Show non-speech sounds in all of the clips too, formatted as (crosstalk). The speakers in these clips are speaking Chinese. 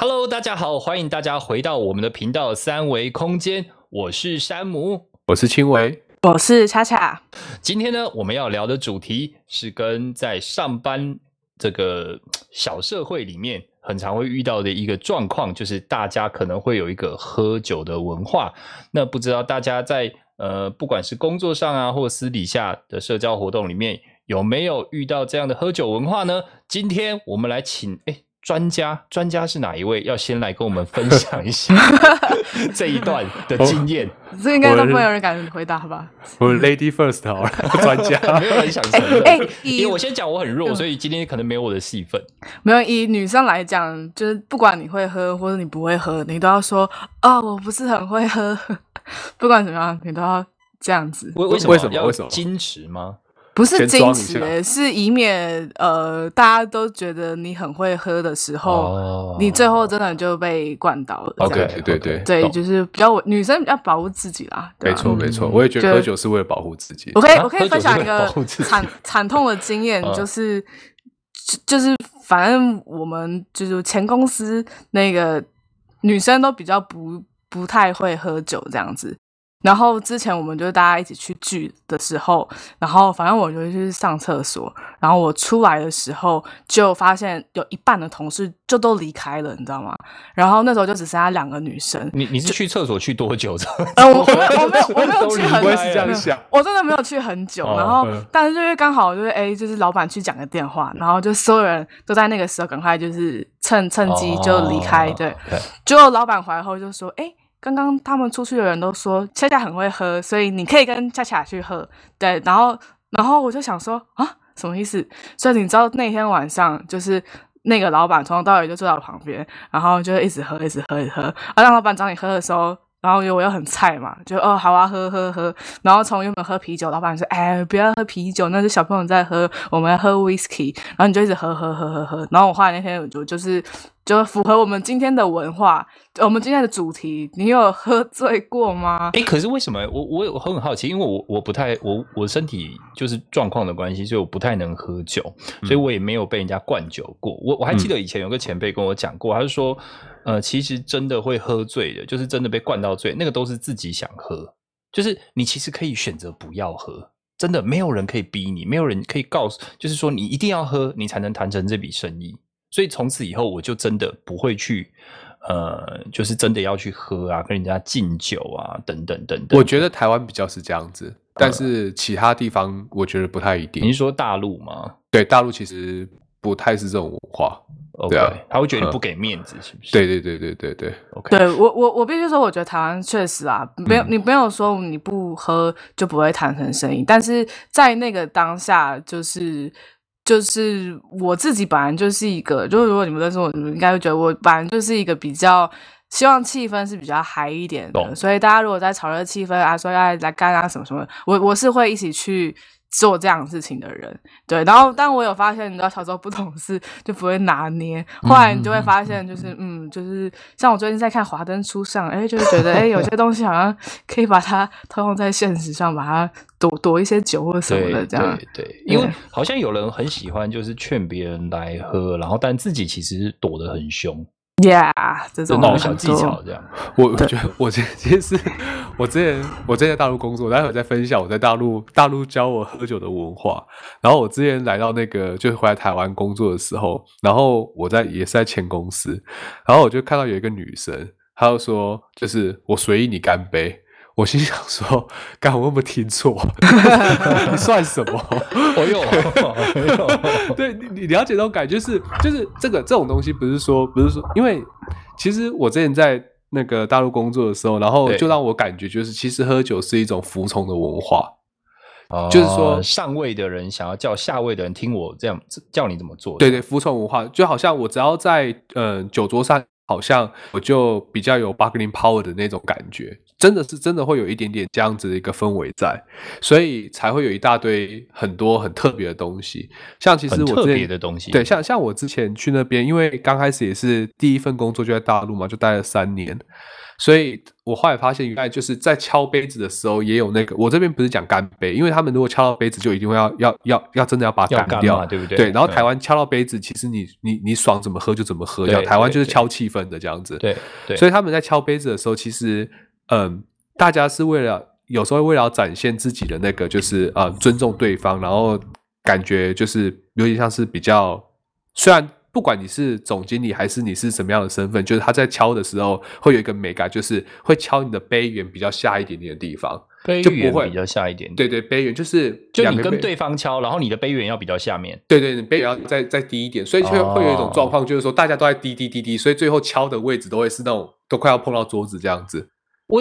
Hello，大家好，欢迎大家回到我们的频道三维空间，我是山姆，我是青维，我是恰恰。今天呢，我们要聊的主题是跟在上班这个小社会里面很常会遇到的一个状况，就是大家可能会有一个喝酒的文化。那不知道大家在呃，不管是工作上啊，或私底下的社交活动里面，有没有遇到这样的喝酒文化呢？今天我们来请哎。专家，专家是哪一位？要先来跟我们分享一下 (laughs) 这一段的经验。这应该都不会有人敢回答吧？我 Lady First 好了，(laughs) 专家没有人想承认。哎，因为我先讲，我很弱，所以今天可能没有我的戏份。没有，以女生来讲，就是不管你会喝或者你不会喝，你都要说哦，我不是很会喝。(laughs) 不管怎么样，你都要这样子。为为什么？为什么？为什么？矜持吗？不是矜持，是以免呃大家都觉得你很会喝的时候，你最后真的就被灌倒了。OK，对对对，就是比较女生比较保护自己啦。没错没错，我也觉得喝酒是为了保护自己。我可以我可以分享一个惨惨痛的经验，就是就是反正我们就是前公司那个女生都比较不不太会喝酒这样子。然后之前我们就是大家一起去聚的时候，然后反正我就去上厕所，然后我出来的时候就发现有一半的同事就都离开了，你知道吗？然后那时候就只剩下两个女生。你你是去厕所去多久？呃，我我我没有我没有去很久，(laughs) 我真的没有去很久。然后但是就是刚好就是哎，就是老板去讲个电话，然后就所有人都在那个时候赶快就是趁趁机就离开。对，结果老板回来后就说哎。刚刚他们出去的人都说恰恰很会喝，所以你可以跟恰恰去喝。对，然后然后我就想说啊，什么意思？所以你知道那天晚上就是那个老板从头到尾就坐在我旁边，然后就一直喝，一直喝，一直喝。啊，让老板找你喝的时候。然后因为我又很菜嘛，就哦好啊喝喝喝，然后从原本喝啤酒，老板说哎不要喝啤酒，那是小朋友在喝，我们要喝 whisky，然后你就一直喝喝喝喝喝，然后我后来那天我就就是就符合我们今天的文化，我们今天的主题，你有喝醉过吗？哎，可是为什么我我我很好奇，因为我我不太我我身体就是状况的关系，所以我不太能喝酒，所以我也没有被人家灌酒过。我我还记得以前有个前辈跟我讲过，他是说。呃，其实真的会喝醉的，就是真的被灌到醉，那个都是自己想喝。就是你其实可以选择不要喝，真的没有人可以逼你，没有人可以告诉，就是说你一定要喝，你才能谈成这笔生意。所以从此以后，我就真的不会去，呃，就是真的要去喝啊，跟人家敬酒啊，等等等等。我觉得台湾比较是这样子，但是其他地方我觉得不太一定。你是说大陆吗？对，大陆其实不太是这种文化。对啊，他会觉得你不给面子，是不是？对对对对对对。OK，对我我我必须说，我觉得台湾确实啊，没有你没有说你不喝就不会谈成生意，但是在那个当下，就是就是我自己本来就是一个，就是如果你们认识我，你们应该会觉得我本来就是一个比较希望气氛是比较嗨一点的，所以大家如果在炒热气氛啊，说要来干啊什么什么，我我是会一起去。做这样事情的人，对，然后但我有发现，你知道小时候不懂事就不会拿捏，后来你就会发现，就是嗯，就是像我最近在看《华灯初上》，哎，就是觉得哎，有些东西好像可以把它套用在现实上，把它躲躲一些酒或什么的这样。对，因为好像有人很喜欢就是劝别人来喝，然后但自己其实躲得很凶。Yeah，这种小技巧这样，我我觉得我这其实我之前我之前在大陆工作，待会再分享我在大陆大陆教我喝酒的文化。然后我之前来到那个就是回来台湾工作的时候，然后我在也是在前公司，然后我就看到有一个女生，她就说就是我随意你干杯。我心想说，(laughs) 刚我有没有听错？(laughs) 你算什么？我有，(laughs) 我有。对你，你了解那种感觉是，就是这个这种东西，不是说，不是说，因为其实我之前在那个大陆工作的时候，然后就让我感觉就是，其实喝酒是一种服从的文化，就是说上位的人想要叫下位的人听我这样叫你怎么做。对对，服从文化就好像我只要在嗯酒桌上，好像我就比较有 bargaining power 的那种感觉。真的是真的会有一点点这样子的一个氛围在，所以才会有一大堆很多很特别的东西。像其实我特别的东西，对，像像我之前去那边，因为刚开始也是第一份工作就在大陆嘛，就待了三年。所以我后来发现，原来就是在敲杯子的时候也有那个。我这边不是讲干杯，因为他们如果敲到杯子，就一定会要要要要真的要把它干掉，对不对？对。然后台湾敲到杯子，其实你你你爽怎么喝就怎么喝，这样。台湾就是敲气氛的这样子。对对。所以他们在敲杯子的时候，其实嗯，大家是为了有时候为了展现自己的那个，就是呃尊重对方，然后感觉就是有点像是比较虽然。不管你是总经理还是你是什么样的身份，就是他在敲的时候会有一个美感，就是会敲你的杯缘比较下一点点的地方，就不会比较下一点。对对，杯缘就是就你跟对方敲，然后你的杯缘要比较下面。对对，你杯缘要再再低一点，所以就会有一种状况，就是说大家都在滴滴滴滴，所以最后敲的位置都会是那种都快要碰到桌子这样子。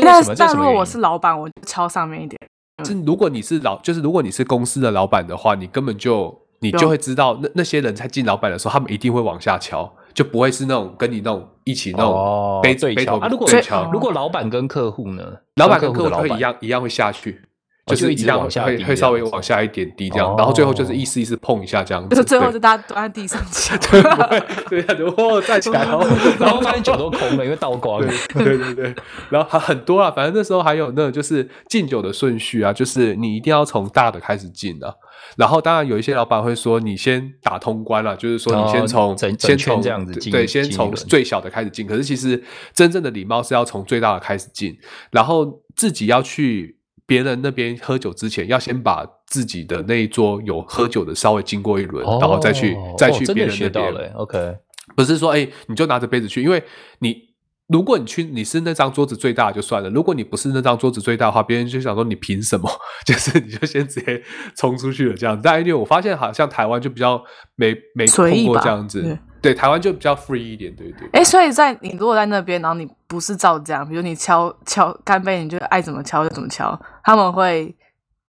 那那如果我是老板，我就敲上面一点。是如果你是老，就是如果你是公司的老板的话，你根本就。你就会知道，那那些人在进老板的时候，他们一定会往下敲，就不会是那种跟你那种一起那种背背头啊。如果如果老板跟客户呢？老板跟客户会一样一样会下去，就是一样会会稍微往下一点滴这样，然后最后就是意思意思碰一下这样子。就是最后就大家蹲在地上敲，(laughs) 对，然后 (laughs) 站起来，然后然后发现酒都空了，因为倒光。对对对，然后还很多啊，反正那时候还有那种就是敬酒的顺序啊，就是你一定要从大的开始敬啊。然后当然有一些老板会说，你先打通关了，就是说你先从先从这样子对，先从最小的开始进。可是其实真正的礼貌是要从最大的开始进，然后自己要去别人那边喝酒之前，要先把自己的那一桌有喝酒的稍微经过一轮，然后再去再去别人那边。OK，不是说哎，你就拿着杯子去，因为你。如果你去，你是那张桌子最大就算了。如果你不是那张桌子最大的话，别人就想说 (laughs) 你凭什么？就是你就先直接冲出去了这样。但因为我发现好像台湾就比较没没碰过这样子，对台湾就比较 free 一点，对对。哎，所以在你如果在那边，然后你不是照这样，比如你敲敲干杯，你就爱怎么敲就怎么敲，他们会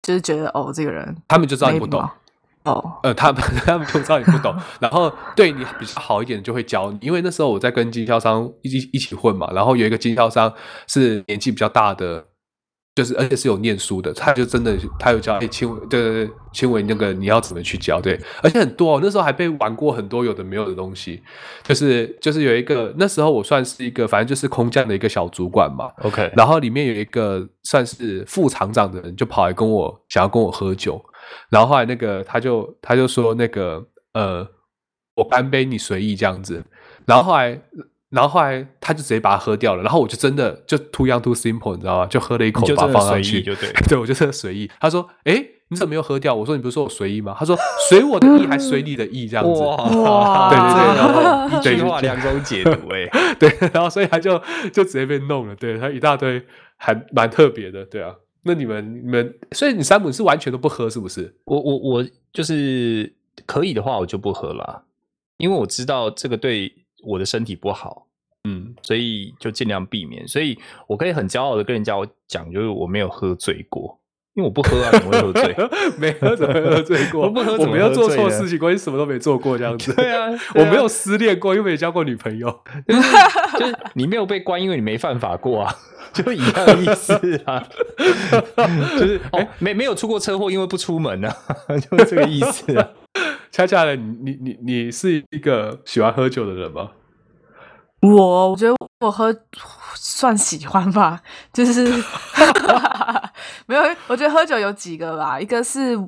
就是觉得哦，这个人他们就知道你不懂。哦，呃，他们 (laughs) 他们就知道你不懂，然后对你比较好一点就会教你，因为那时候我在跟经销商一起一起混嘛，然后有一个经销商是年纪比较大的，就是而且是有念书的，他就真的他有教，哎，轻伟，对对对，轻伟那个你要怎么去教，对，而且很多哦，那时候还被玩过很多有的没有的东西，就是就是有一个那时候我算是一个反正就是空降的一个小主管嘛，OK，然后里面有一个算是副厂长的人就跑来跟我想要跟我喝酒。然后后来那个他就他就说那个呃我干杯你随意这样子，然后后来然后后来他就直接把它喝掉了，然后我就真的就 too young too simple 你知道吗？就喝了一口把它放上去，就对，(laughs) 对我就真的随意。他说哎你怎么没有喝掉？我说你不是说我随意吗？他说随我的意还随你的意这样子，(laughs) 哇，对对对，然后一句话两种解读哎，(laughs) 对，然后所以他就就直接被弄了，对他一大堆还蛮特别的，对啊。那你们你们，所以你山姆是完全都不喝，是不是？我我我就是可以的话，我就不喝了，因为我知道这个对我的身体不好，嗯，所以就尽量避免。所以我可以很骄傲的跟人家讲，就是我没有喝醉过。因为我不喝啊，怎么会喝醉？(laughs) 没喝怎么会喝醉过？(laughs) 我不喝，我没有做错事情，关系什么都没做过这样子。(laughs) 对啊，我没有失恋过，又没交过女朋友，就是你没有被关，因为你没犯法过啊，就一样意思啊。就是哦，没没有出过车祸，因为不出门啊，就是这个意思啊。恰恰的，你你你你是一个喜欢喝酒的人吗？我我觉得我喝算喜欢吧，(laughs) 就是 (laughs) 没有。我觉得喝酒有几个吧，一个是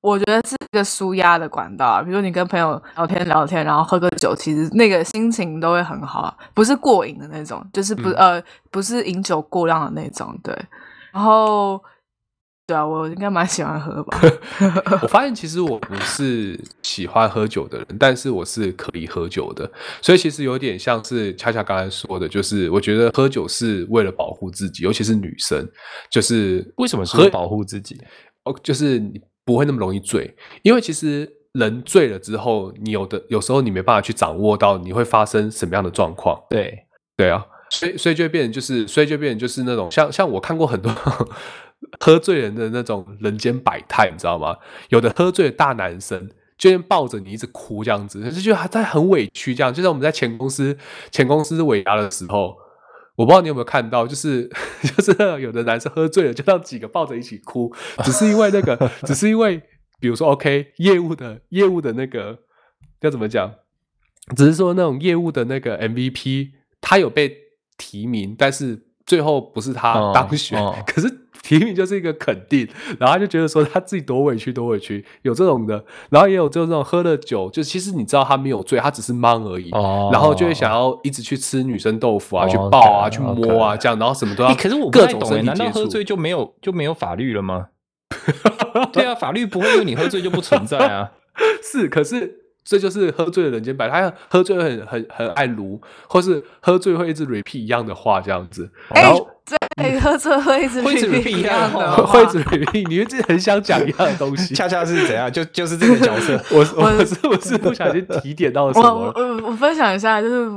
我觉得是一个舒压的管道，比如你跟朋友聊天聊天，然后喝个酒，其实那个心情都会很好，不是过瘾的那种，就是不呃不是饮酒过量的那种，对，然后。对啊，我应该蛮喜欢喝吧。(laughs) 我发现其实我不是喜欢喝酒的人，但是我是可以喝酒的。所以其实有点像是恰恰刚才说的，就是我觉得喝酒是为了保护自己，尤其是女生，就是为什么是保护自己？哦，就是你不会那么容易醉，因为其实人醉了之后，你有的有时候你没办法去掌握到你会发生什么样的状况。对，对啊，所以所以就变就是，所以就变就是那种像像我看过很多。(laughs) 喝醉人的那种人间百态，你知道吗？有的喝醉的大男生，就抱着你一直哭这样子，就觉得他在很委屈这样。就像我们在前公司前公司尾牙的时候，我不知道你有没有看到，就是 (laughs) 就是有的男生喝醉了，就让几个抱着一起哭，只是因为那个，只是因为，比如说，OK，业务的业务的那个要怎么讲？只是说那种业务的那个 MVP，他有被提名，但是最后不是他当选，可是。提名就是一个肯定，然后他就觉得说他自己多委屈多委屈，有这种的，然后也有就这种喝了酒，就其实你知道他没有醉，他只是懵而已，然后就会想要一直去吃女生豆腐啊，去抱啊，去摸啊，这样，然后什么都要。可是我不太懂，难道喝醉就没有就没有法律了吗？(laughs) 对啊，法律不会因为你喝醉就不存在啊。(laughs) 是，可是。这就是喝醉的人间百态，他喝醉很很很爱撸，或是喝醉会一直 repeat 一样的话这样子。然后对，喝醉会一直 repeat 一样的话，会一直 repeat，你会自己很想讲一样的东西。恰恰是怎样？就就是这个角色。(laughs) 我我是我是不小心提点到什么？我我我分享一下，就是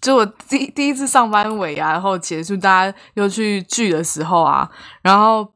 就我第第一次上班尾牙，然后结束，大家又去聚的时候啊，然后。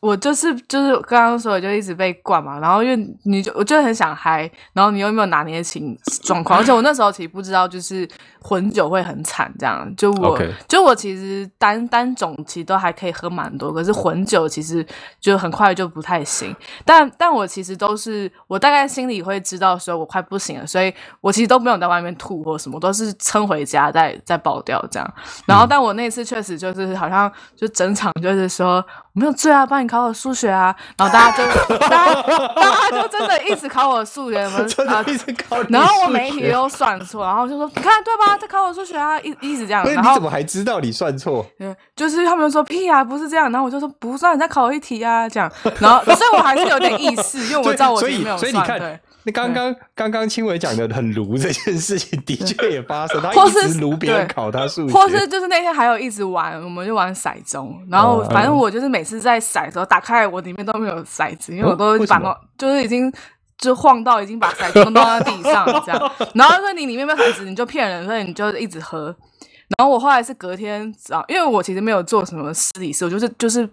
我就是就是刚刚说的，就一直被灌嘛，然后因为你就我就很想嗨，然后你又没有拿捏情状况，而且我那时候其实不知道就是混酒会很惨这样，就我就我其实单单种其实都还可以喝蛮多，可是混酒其实就很快就不太行，但但我其实都是我大概心里会知道说我快不行了，所以我其实都没有在外面吐或什么，都是撑回家再再爆掉这样，然后但我那次确实就是好像就整场就是说我没有罪啊，帮你。考我数学啊，然后大家就，(laughs) 大家大家就真的一直考我数学，啊，一直考然后我每一题都算错，然后就说你看对吧，在考我数学啊，一一直这样。然后你怎么还知道你算错？对，就是他们说屁啊，不是这样。然后我就说不算，你再考一题啊，这样。然后所以我还是有点意思，因为我知道我没有算对。刚刚刚刚青伟讲的很炉这件事情的确也发生，他一直炉别人考他数学，或是就是那天还有一直玩，我们就玩骰盅，然后反正我就是每次在骰的时候打开，我里面都没有骰子，因为我都把那就是已经就晃到已经把骰子都放在地上 (laughs) 这样，然后说你里面没有骰子，你就骗人，所以你就一直喝。然后我后来是隔天早，因为我其实没有做什么私理事，我就是就是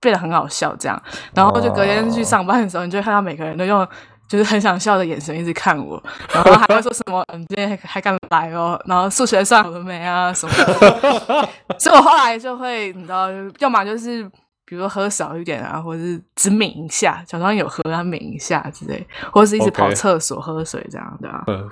变得很好笑这样，然后就隔天去上班的时候，你就看到每个人都用。就是很想笑的眼神一直看我，然后还会说什么“你今天还敢来哦”，然后数学算好了没啊什么的。(laughs) 所以我后来就会，你知道，要么就是比如说喝少一点啊，或者是只抿一下，假装有喝啊抿一下之类，或者是一直跑厕所喝水这样的。嗯，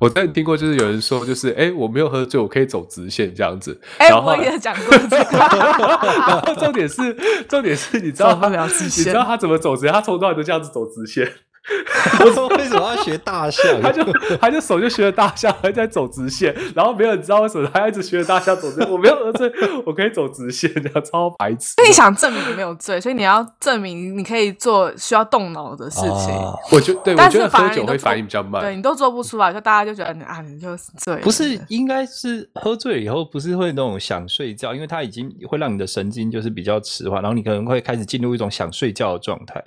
我曾经听过，就是有人说，就是哎，我没有喝醉，我可以走直线这样子。哎，我也讲过这个。(laughs) 然后重点是，重点是，你知道他，你知道他怎么走直线？他从头到尾都这样子走直线。(laughs) 我说为什么要学大象？他就他就手就学了大象，还在走直线，然后没有人知道为什么他一直学大象走直线。我没有喝醉，(laughs) 我可以走直线，这样超白痴。那你想证明你没有醉，所以你要证明你可以做需要动脑的事情。我觉对，我觉得喝酒会反应比较慢，对你都做不出来，就大家就觉得你啊，你就是醉。不是，应该是喝醉以后不是会那种想睡觉，因为它已经会让你的神经就是比较迟缓，然后你可能会开始进入一种想睡觉的状态。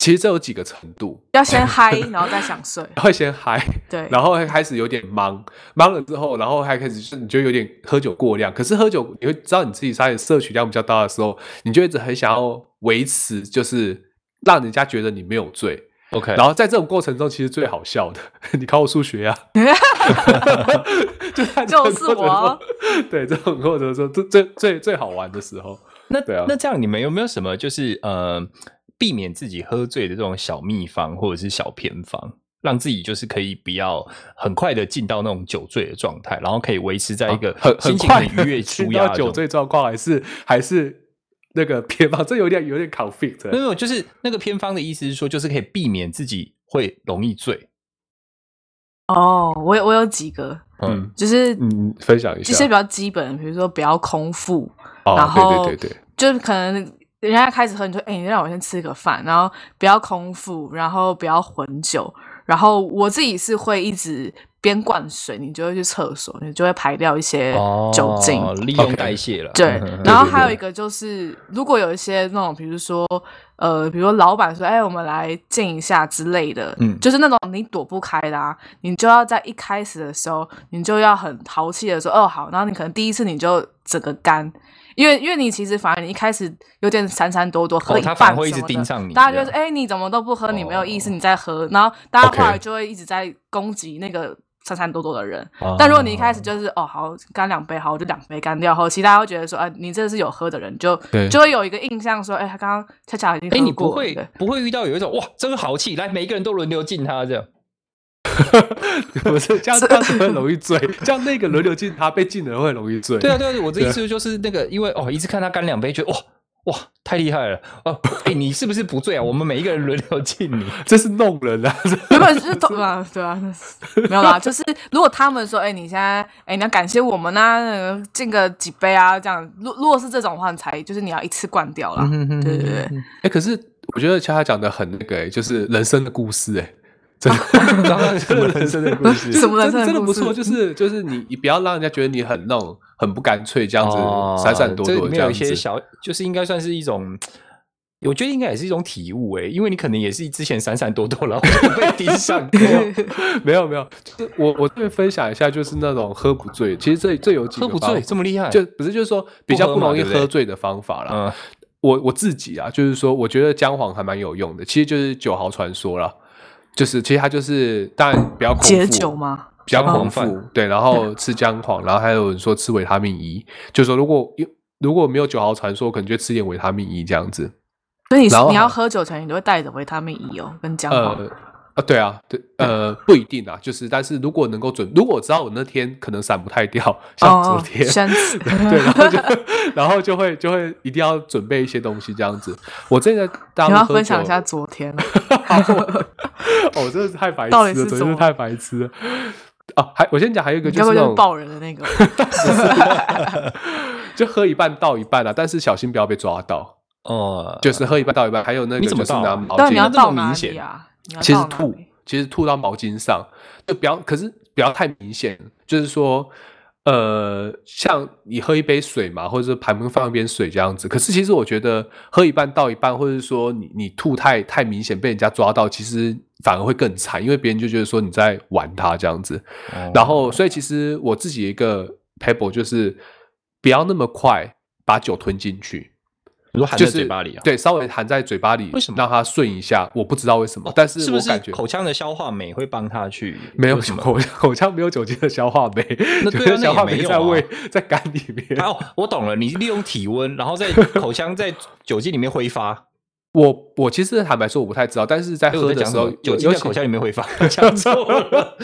其实这有几个程度，要先嗨，然后再想睡。(laughs) 会先嗨，对，然后会开始有点忙，忙了之后，然后还开始，你就有点喝酒过量。可是喝酒，你会知道你自己发现摄取量比较大的时候，你就一直很想要维持，就是让人家觉得你没有醉。OK，然后在这种过程中，其实最好笑的，(laughs) 你考 (laughs) 我数学呀，就就是我，对这种过程中最最最最好玩的时候。那对啊，那这样你们有没有什么就是呃？避免自己喝醉的这种小秘方或者是小偏方，让自己就是可以不要很快的进到那种酒醉的状态，然后可以维持在一个很心情很愉悦、舒压酒醉状况，还是还是那个偏方？这有点有点 conflict。没有，就是那个偏方的意思是说，就是可以避免自己会容易醉。哦，我有我有几个，嗯，就是嗯，分享一下一些比较基本，比如说不要空腹，然后对对对对，就是可能。人家开始喝，你就：“哎，你让我先吃个饭，然后不要空腹，然后不要混酒。然后我自己是会一直边灌水，你就会去厕所，你就会排掉一些酒精，哦利用代谢了。对。(laughs) 然后还有一个就是，如果有一些那种，比如说，呃，比如老板说：‘哎，我们来静一下’之类的，嗯，就是那种你躲不开的，啊，你就要在一开始的时候，你就要很淘气的说：‘哦，好。’然后你可能第一次你就整个干。”因为因为你其实反而你一开始有点闪闪躲躲，喝一半会一直盯上你，大家就是哎你怎么都不喝，你没有意思，你在喝，然后大家后来就会一直在攻击那个三三多多的人。但如果你一开始就是哦好干两杯好，我就两杯干掉后，其他会觉得说，哎，你这是有喝的人，就就会有一个印象说，哎，他刚刚恰恰已经哎，你不会不会遇到有一种哇，真豪气，来每一个人都轮流敬他这样。不 (laughs) 是这样，这样子会容易醉。(laughs) 这样那个轮流敬他，被敬的人会容易醉。对啊，对啊，我的意思就是那个，因为哦，一次看他干两杯，觉得哇哇太厉害了哦。哎，你是不是不醉啊？我们每一个人轮流敬你，(laughs) 这是弄人啊！原本是对啊，对啊，没有啦。就是如果他们说，哎，你现在哎，你要感谢我们啊，敬个几杯啊，这样。如如果是这种话，才就是你要一次灌掉了。对对对。哎，可是我觉得恰恰讲的很那个，就是人生的故事，哎。真的，什么人生的故事？(laughs) 什么人生真的不错，就是就是你你不要让人家觉得你很那种很不干脆这样子，闪闪躲躲这样子。小就是应该算是一种，我觉得应该也是一种体悟诶，因为你可能也是之前闪闪躲躲，然后被盯上。没有 (laughs) 没有，就是我我这边分享一下，就是那种喝不醉，其实这这有几喝不醉这么厉害，就不是就是说比较不容易喝醉的方法啦。我我自己啊，就是说我觉得姜黄还蛮有用的，其实就是九毫传说了。就是其实它就是当然比较解酒吗？比较空腹对，然后吃姜黄，(laughs) 然后还有人说吃维他命 E，就说如果如果没有九号传说，可能就吃点维他命 E 这样子。所以你你要喝酒前，你都会带着维他命 E 哦，跟姜黄。啊，对啊，对，呃，不一定啊，就是，但是如果能够准，如果我知道我那天可能散不太掉，像昨天，(laughs) 对，然后就，然后就会就会一定要准备一些东西这样子。我这个当要分享一下昨天，(laughs) 哦，真的是太白痴了，真的是太白痴了。哦，还我先讲，还有一个就是那种抱人的那个，(laughs) 就喝一半倒一半啊，但是小心不要被抓到哦。就是喝一半倒一半，还有那个就是拿毛巾，你要倒明显啊。其实吐，其实吐到毛巾上，就不要，可是不要太明显。就是说，呃，像你喝一杯水嘛，或者是旁边放一边水这样子。可是其实我觉得喝一半倒一半，或者是说你你吐太太明显被人家抓到，其实反而会更惨，因为别人就觉得说你在玩他这样子。然后，所以其实我自己一个 pebble 就是不要那么快把酒吞进去。你说含在嘴巴里啊？对，稍微含在嘴巴里，为什么让它顺一下？我不知道为什么，但是我感觉口腔的消化酶会帮它去 (laughs) 没有什么口口腔没有酒精的消化酶，那对消化酶在胃在肝里面。哦，我懂了，你利用体温，然后在 (laughs) 口腔在酒精里面挥发。我我其实坦白说我不太知道，但是在喝的时候酒精在口腔里面挥发，(laughs) 讲错了。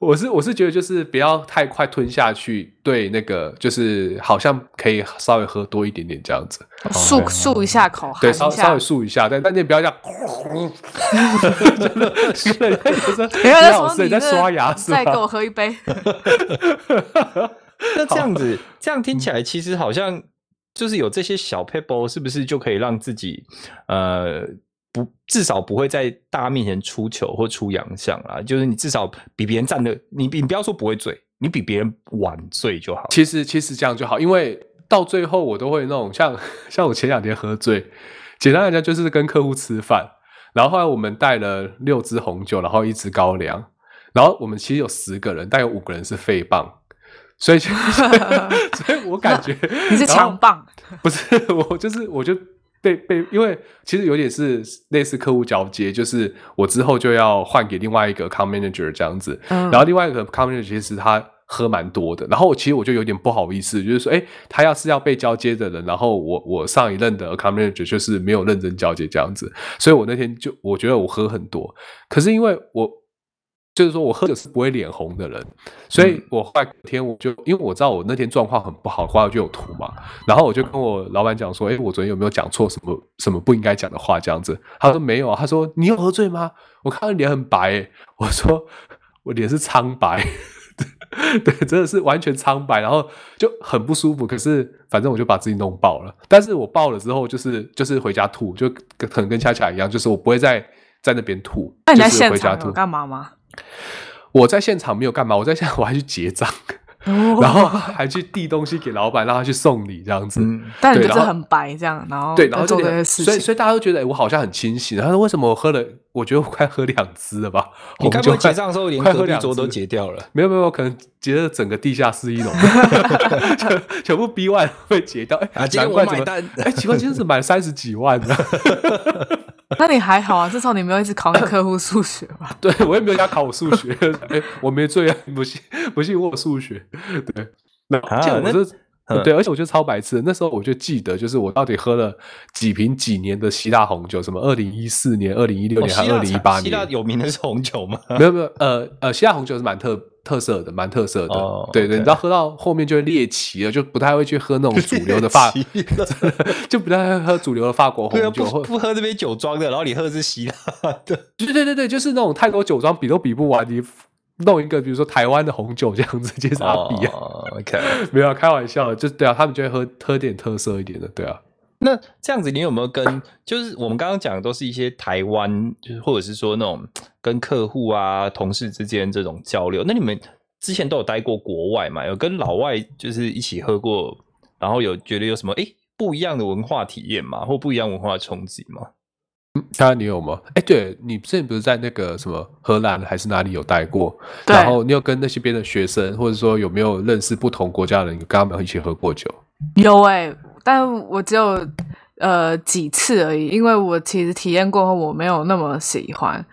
我是我是觉得就是不要太快吞下去，对那个就是好像可以稍微喝多一点点这样子，漱漱一下口，对，稍稍微漱一下，但但你不要这样，(laughs) 真的，真的，不要在说你在刷牙，再给我喝一杯。(laughs) 那这样子，这样听起来其实好像就是有这些小 pebble，是不是就可以让自己呃？不，至少不会在大家面前出糗或出洋相啊。就是你至少比别人站的，你你不要说不会醉，你比别人晚醉就好。其实其实这样就好，因为到最后我都会那种像像我前两天喝醉，简单来讲就是跟客户吃饭，然后后来我们带了六支红酒，然后一支高粱，然后我们其实有十个人，但有五个人是废棒，所以 (laughs) 所以我感觉 (laughs) 你是强棒，不是 (laughs) 我就是我就。被被，因为其实有点是类似客户交接，就是我之后就要换给另外一个 com manager 这样子，然后另外一个 com manager 其实他喝蛮多的，然后其实我就有点不好意思，就是说，哎，他要是要被交接的人，然后我我上一任的 com manager 就是没有认真交接这样子，所以我那天就我觉得我喝很多，可是因为我。就是说我喝酒是不会脸红的人，所以我后来天我就因为我知道我那天状况很不好，后来就有吐嘛，然后我就跟我老板讲说，哎，我昨天有没有讲错什么什么不应该讲的话这样子？他说没有啊，他说你有喝醉吗？我看到脸很白，我说我脸是苍白，(laughs) 对，真的是完全苍白，然后就很不舒服。可是反正我就把自己弄爆了，但是我爆了之后就是就是回家吐，就可能跟恰恰一样，就是我不会再在那边吐。那你在现场干嘛吗？我在现场没有干嘛，我在现场 (laughs) 我还去结账，(laughs) 然后还去递东西给老板，让他去送礼这样子。但你就是很白这样，然后对，然后做这些事情，所以所以大家都觉得，哎，我好像很清醒。他说为什么我喝了，我觉得我快喝两支了吧。你该不会结账的时候连隔壁桌都结掉了？没有没有，可能结了整个地下室一楼，(laughs) 全全部 B one 会结掉。哎，难怪怎么？哎，奇怪，今天是买三十几万的。(laughs) 那你还好啊，至少你没有一直考客户数学吧？对，我也没有要考我数学。哎，我没罪啊，不信不信我数学。对，那我是。对，而且我觉得超白痴。那时候我就记得，就是我到底喝了几瓶几年的希腊红酒，什么二零一四年、二零一六年还二零一八年。希腊有名的是红酒吗？没有没有，呃呃，希腊红酒是蛮特特色的，蛮特色的。对对，你知道喝到后面就会猎奇了，就不太会去喝那种主流的法，(laughs) 就不太会喝主流的法国红酒，不不喝这边酒庄的，然后你喝的是希腊的。对对对对，就是那种泰国酒庄比都比不完你。弄一个，比如说台湾的红酒这样子，介绍比啊，OK，(laughs) 没有开玩笑，就对啊，他们就会喝喝点特色一点的，对啊。那这样子，你有没有跟，就是我们刚刚讲的都是一些台湾，就是或者是说那种跟客户啊、同事之间这种交流？那你们之前都有待过国外嘛？有跟老外就是一起喝过，然后有觉得有什么哎不一样的文化体验嘛？或不一样文化的冲击吗？他你有吗？哎，对你之前不是在那个什么荷兰还是哪里有待过？然后你有跟那些边的学生，或者说有没有认识不同国家的人，跟他们一起喝过酒？有哎，但我只有呃几次而已，因为我其实体验过后，我没有那么喜欢。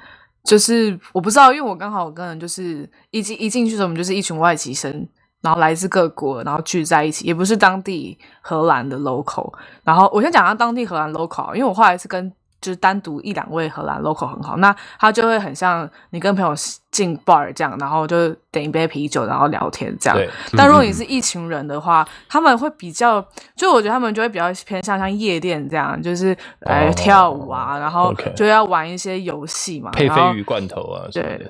就是我不知道，因为我刚好跟人就是一进一进去的时候，我们就是一群外籍生，然后来自各国，然后聚在一起，也不是当地荷兰的 local。然后我先讲下当地荷兰 local，因为我后来是跟。就是单独一两位荷兰 local 很好，那他就会很像你跟朋友进 bar 这样，然后就点一杯啤酒，然后聊天这样。但如果你是一群人的话，他们会比较，就我觉得他们就会比较偏向像夜店这样，就是来跳舞啊，然后就要玩一些游戏嘛，配鲱鱼罐头啊，对。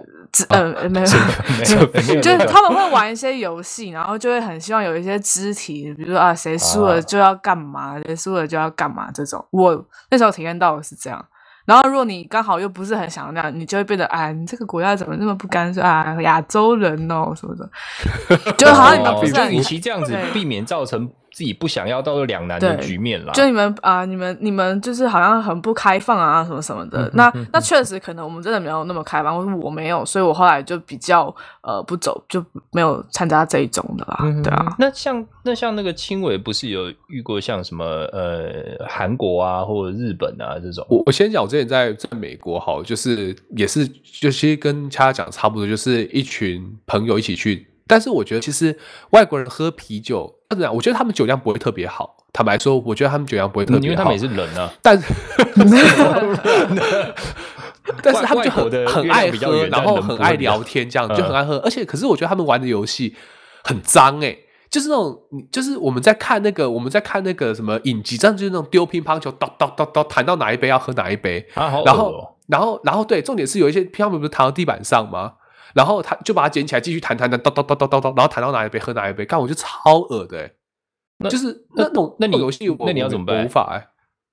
呃，没有，就是他们会玩一些游戏，然后就会很希望有一些肢体，比如说啊，谁输了就要干嘛，谁输了就要干嘛这种。我那时候体验到的是这样。然后如果你刚好又不是很想那样，你就会变得哎，你这个国家怎么那么不干脆啊？亚洲人哦什么的，(laughs) 就好像你们不是与其这样子避免造成。自己不想要到两难的局面了，就你们啊，你们你们就是好像很不开放啊，什么什么的。那那确实可能我们真的没有那么开放，或者我没有，所以我后来就比较呃不走，就没有参加这一种的啦。对啊，那像那像那个青伟不是有遇过像什么呃韩国啊或者日本啊这种？我我先讲，我之前在在美国好，就是也是就其实跟恰恰讲差不多，就是一群朋友一起去。但是我觉得，其实外国人喝啤酒，怎么样？我觉得他们酒量不会特别好。坦白说，我觉得他们酒量不会特别好，因为他们也是人啊。但是，但是他们就很很爱喝，然后很爱聊天，这样就很爱喝。而且，可是我觉得他们玩的游戏很脏哎，就是那种，就是我们在看那个，我们在看那个什么影集，这样就是那种丢乒乓球，咚咚咚咚，弹到哪一杯要喝哪一杯。然后，然后，然后，对，重点是有一些乒乓球不是弹到地板上吗？然后他就把它捡起来继续弹弹弹，叨叨叨叨叨叨，然后弹到哪一杯喝哪一杯，看我就超恶的，就是那种那你游戏，那你要怎么办？无法哎，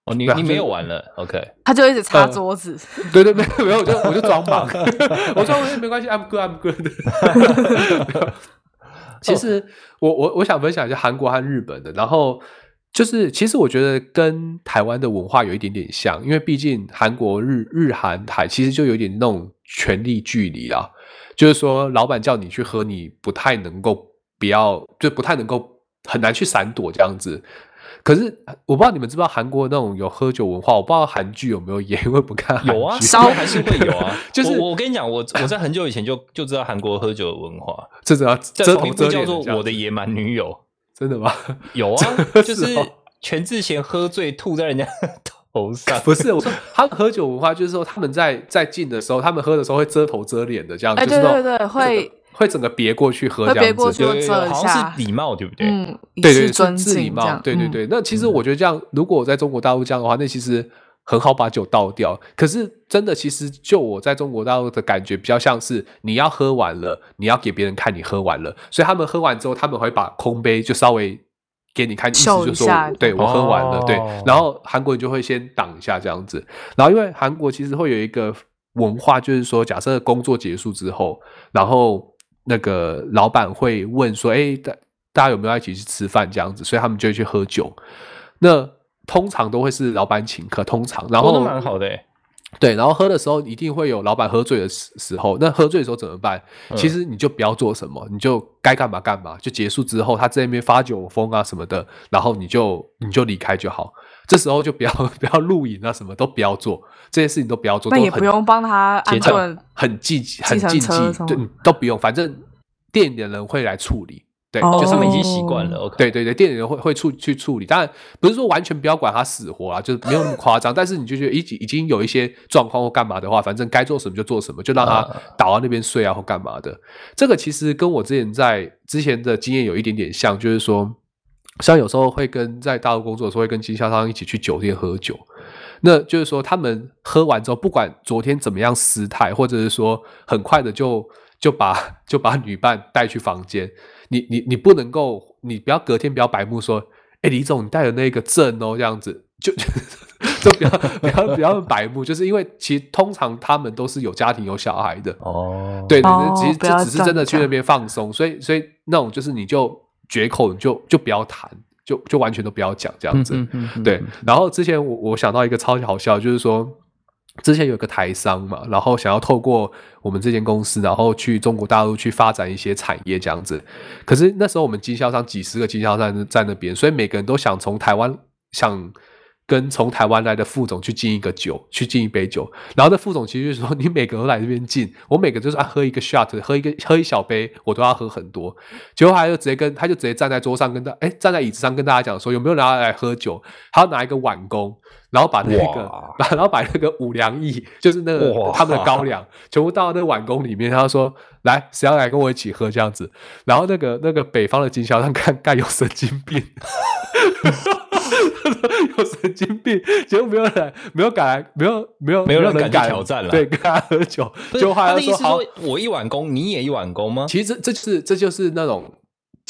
哦，你你没有玩了，OK？他就一直擦桌子，对对，没有没有，我就我就装忙，(laughs) 我装我没关系，I'm good，I'm good。(laughs) 其实我我我想分享一下韩国和日本的，然后就是其实我觉得跟台湾的文化有一点点像，因为毕竟韩国日日韩台其实就有点那种权力距离啊。就是说，老板叫你去喝，你不太能够不要，就不太能够很难去闪躲这样子。可是我不知道你们知不知道韩国那种有喝酒文化，我不知道韩剧有没有演，因为不看。有啊，烧还是会有啊。(laughs) 就是我跟你讲，我我在很久以前就就知道韩国喝酒的文化，这叫这名字叫做我的野蛮女友，真的吗？有啊，(laughs) 就是全智贤喝醉吐在人家。头上不是我说，他们喝酒文化就是说，他们在在敬的时候，他们喝的时候会遮头遮脸的，这样。哎，对对对，会会整个别过去喝，别过去遮好像是礼貌，对不对？嗯，对对，是礼貌，对对对。那其实我觉得这样，如果我在中国大陆这样的话，那其实很好把酒倒掉。可是真的，其实就我在中国大陆的感觉，比较像是你要喝完了，你要给别人看你喝完了，所以他们喝完之后，他们会把空杯就稍微。给你看，意思就说，对我喝完了，对，然后韩国人就会先挡一下这样子，然后因为韩国其实会有一个文化，就是说，假设工作结束之后，然后那个老板会问说，哎，大大家有没有一起去吃饭？这样子，所以他们就会去喝酒，那通常都会是老板请客，通常，然后蛮好的，对，然后喝的时候一定会有老板喝醉的时时候，那喝醉的时候怎么办？其实你就不要做什么，你就该干嘛干嘛，就结束之后他在那边发酒疯啊什么的，然后你就你就离开就好。这时候就不要 (laughs) 不要露营啊，什么都不要做，这些事情都不要做。那也不用帮他安顿，很禁很禁忌，对，都不用，反正店里的人会来处理。对，就他们已经习惯了。对对对，店里人会会处去处理，当然不是说完全不要管他死活啊，就是没有那么夸张。但是你就觉得已经已经有一些状况或干嘛的话，反正该做什么就做什么，就让他倒到那边睡啊或干嘛的。这个其实跟我之前在之前的经验有一点点像，就是说，像有时候会跟在大陆工作的时候会跟经销商一起去酒店喝酒，那就是说他们喝完之后，不管昨天怎么样失态，或者是说很快的就就把就把女伴带去房间。你你你不能够，你不要隔天不要白目说，哎，李总你带的那个证哦，这样子就 (laughs) 就不要不要不要白目，就是因为其实通常他们都是有家庭有小孩的哦，对对对，其实这只是真的去那边放松，所以所以那种就是你就绝口你就就不要谈，就就完全都不要讲这样子，对。然后之前我我想到一个超级好笑，就是说。之前有个台商嘛，然后想要透过我们这间公司，然后去中国大陆去发展一些产业这样子。可是那时候我们经销商几十个经销商在那边，所以每个人都想从台湾想。跟从台湾来的副总去敬一个酒，去敬一杯酒，然后那副总其实就说：“你每个都来这边敬，我每个就是啊喝一个 shot，喝一个喝一小杯，我都要喝很多。”结果他就直接跟他就直接站在桌上跟他哎站在椅子上跟大家讲说：“有没有人要来喝酒？”他要拿一个碗弓，然后把那个把然后把那个五粮液，(laughs) 就是那个他们的高粱，全部倒到那个碗弓里面。他说：“来，谁要来跟我一起喝？”这样子，然后那个那个北方的经销商看 (laughs) 盖有神经病。(laughs) 有神经病，结果没有人，没有敢来，没有没有没有人敢挑战了。对，跟他喝酒，就他的意思说，我一碗弓，你也一碗弓吗？其实这就是这就是那种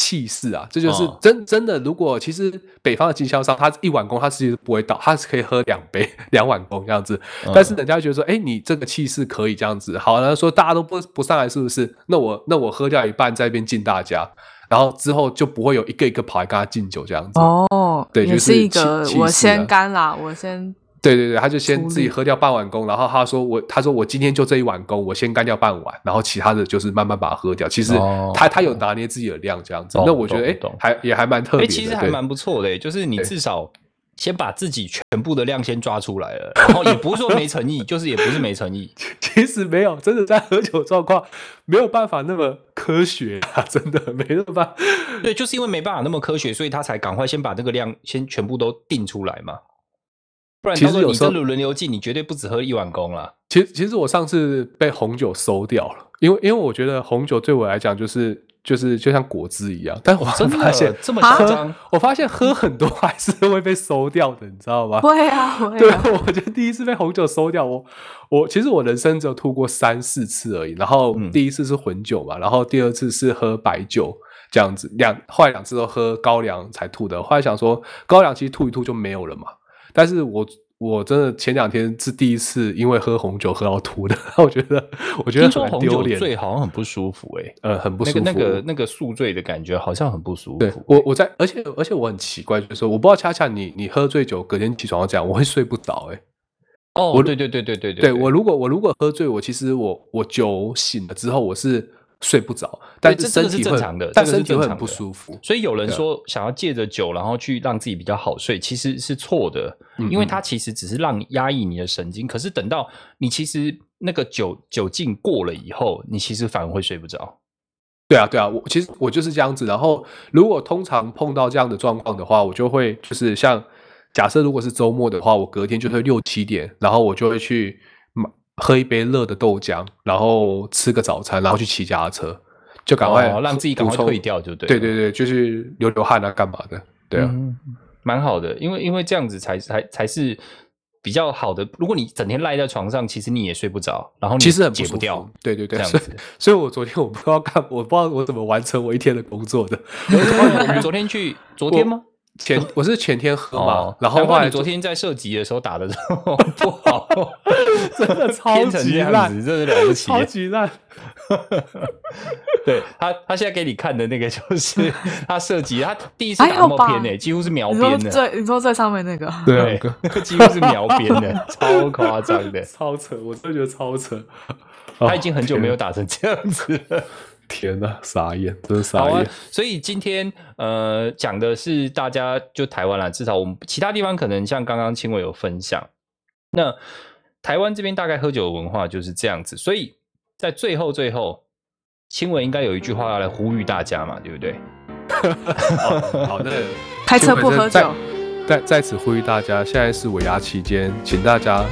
气势啊，这就是真真的。如果其实北方的经销商，他一碗公，他其实不会倒，他是可以喝两杯 (laughs) 两碗公这样子。但是人家觉得说，哎，你这个气势可以这样子，好然后，说大家都不不上来，是不是？那我那我喝掉一半，在一边敬大家。然后之后就不会有一个一个跑来跟他敬酒这样子哦，对，就是一个我先干啦，我先对对对，他就先自己喝掉半碗公，然后他说我他说我今天就这一碗公，我先干掉半碗，然后其他的就是慢慢把它喝掉。其实他他有拿捏自己的量这样子，那我觉得哎，还也还蛮特别，其实还蛮不错的，就是你至少。先把自己全部的量先抓出来了，然后也不是说没诚意，就是也不是没诚意。(laughs) 其实没有，真的在喝酒状况没有办法那么科学啊，真的没那么办。对，就是因为没办法那么科学，所以他才赶快先把那个量先全部都定出来嘛。不然，其实有时候轮流进，你绝对不止喝一碗公了。其实，其实我上次被红酒收掉了，因为因为我觉得红酒对我来讲就是。就是就像果汁一样，但我发现这么夸张，我发现喝很多还是会被收掉的，你知道吗？会啊，会。对，我觉得第一次被红酒收掉，我我其实我人生只有吐过三四次而已。然后第一次是混酒嘛，然后第二次是喝白酒这样子，两后来两次都喝高粱才吐的。后来想说高粱其实吐一吐就没有了嘛，但是我。我真的前两天是第一次因为喝红酒喝到吐的，(laughs) 我觉得我觉得很丢脸，醉好像很不舒服哎，呃，很不舒服，那个那个宿醉的感觉好像很不舒服。对我我在，而且而且我很奇怪，就是说我不知道恰恰你你喝醉酒隔天起床要这样，我会睡不着哎。哦，对对对对对对对，我如果我如果喝醉，我其实我我酒醒了之后我是。睡不着，但是身体正常的，但身体会很不舒服。所以有人说想要借着酒，然后去让自己比较好睡，其实是错的，因为它其实只是让压抑你的神经。可是等到你其实那个酒酒劲过了以后，你其实反而会睡不着。对啊，对啊，我其实我就是这样子。然后如果通常碰到这样的状况的话，我就会就是像假设如果是周末的话，我隔天就会六七点，然后我就会去买。喝一杯热的豆浆，然后吃个早餐，然后去骑脚踏车，就赶快让自己赶快退掉，就对。对对对，就是流流汗啊，干嘛的？对啊，蛮好的，因为因为这样子才才才是比较好的。如果你整天赖在床上，其实你也睡不着，然后其实很解不掉。对对对，这样子。所以我昨天我不知道干，我不知道我怎么完成我一天的工作的。你 (laughs) 昨天去？昨天吗？前 (laughs) 我是前天喝嘛，然后后来昨天在射击的时候打的时候不好，真的超级烂，真的了不起，超级烂。对他，他现在给你看的那个就是 (laughs) 他射击，他第一次打那么偏诶，几乎是描边的。最你说最上面那个，(laughs) 对，几乎是描边的，超夸张的，超扯，我真的觉得超扯。他已经很久没有打成这样子了。天呐，傻眼，真的傻眼。所以今天呃讲的是大家就台湾啦，至少我们其他地方可能像刚刚青伟有分享，那台湾这边大概喝酒的文化就是这样子。所以在最后最后，青伟应该有一句话要来呼吁大家嘛，对不对？好的，开车不喝酒。在在此呼吁大家，现在是尾牙期间，请大家。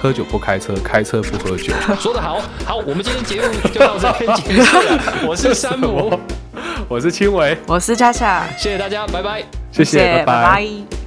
喝酒不开车，开车不喝酒。(laughs) 说得好，好，我们今天节目就到这边 (laughs) 结束了。我是山姆，我是青伟，我是佳佳，谢谢大家，拜拜，谢谢，拜拜。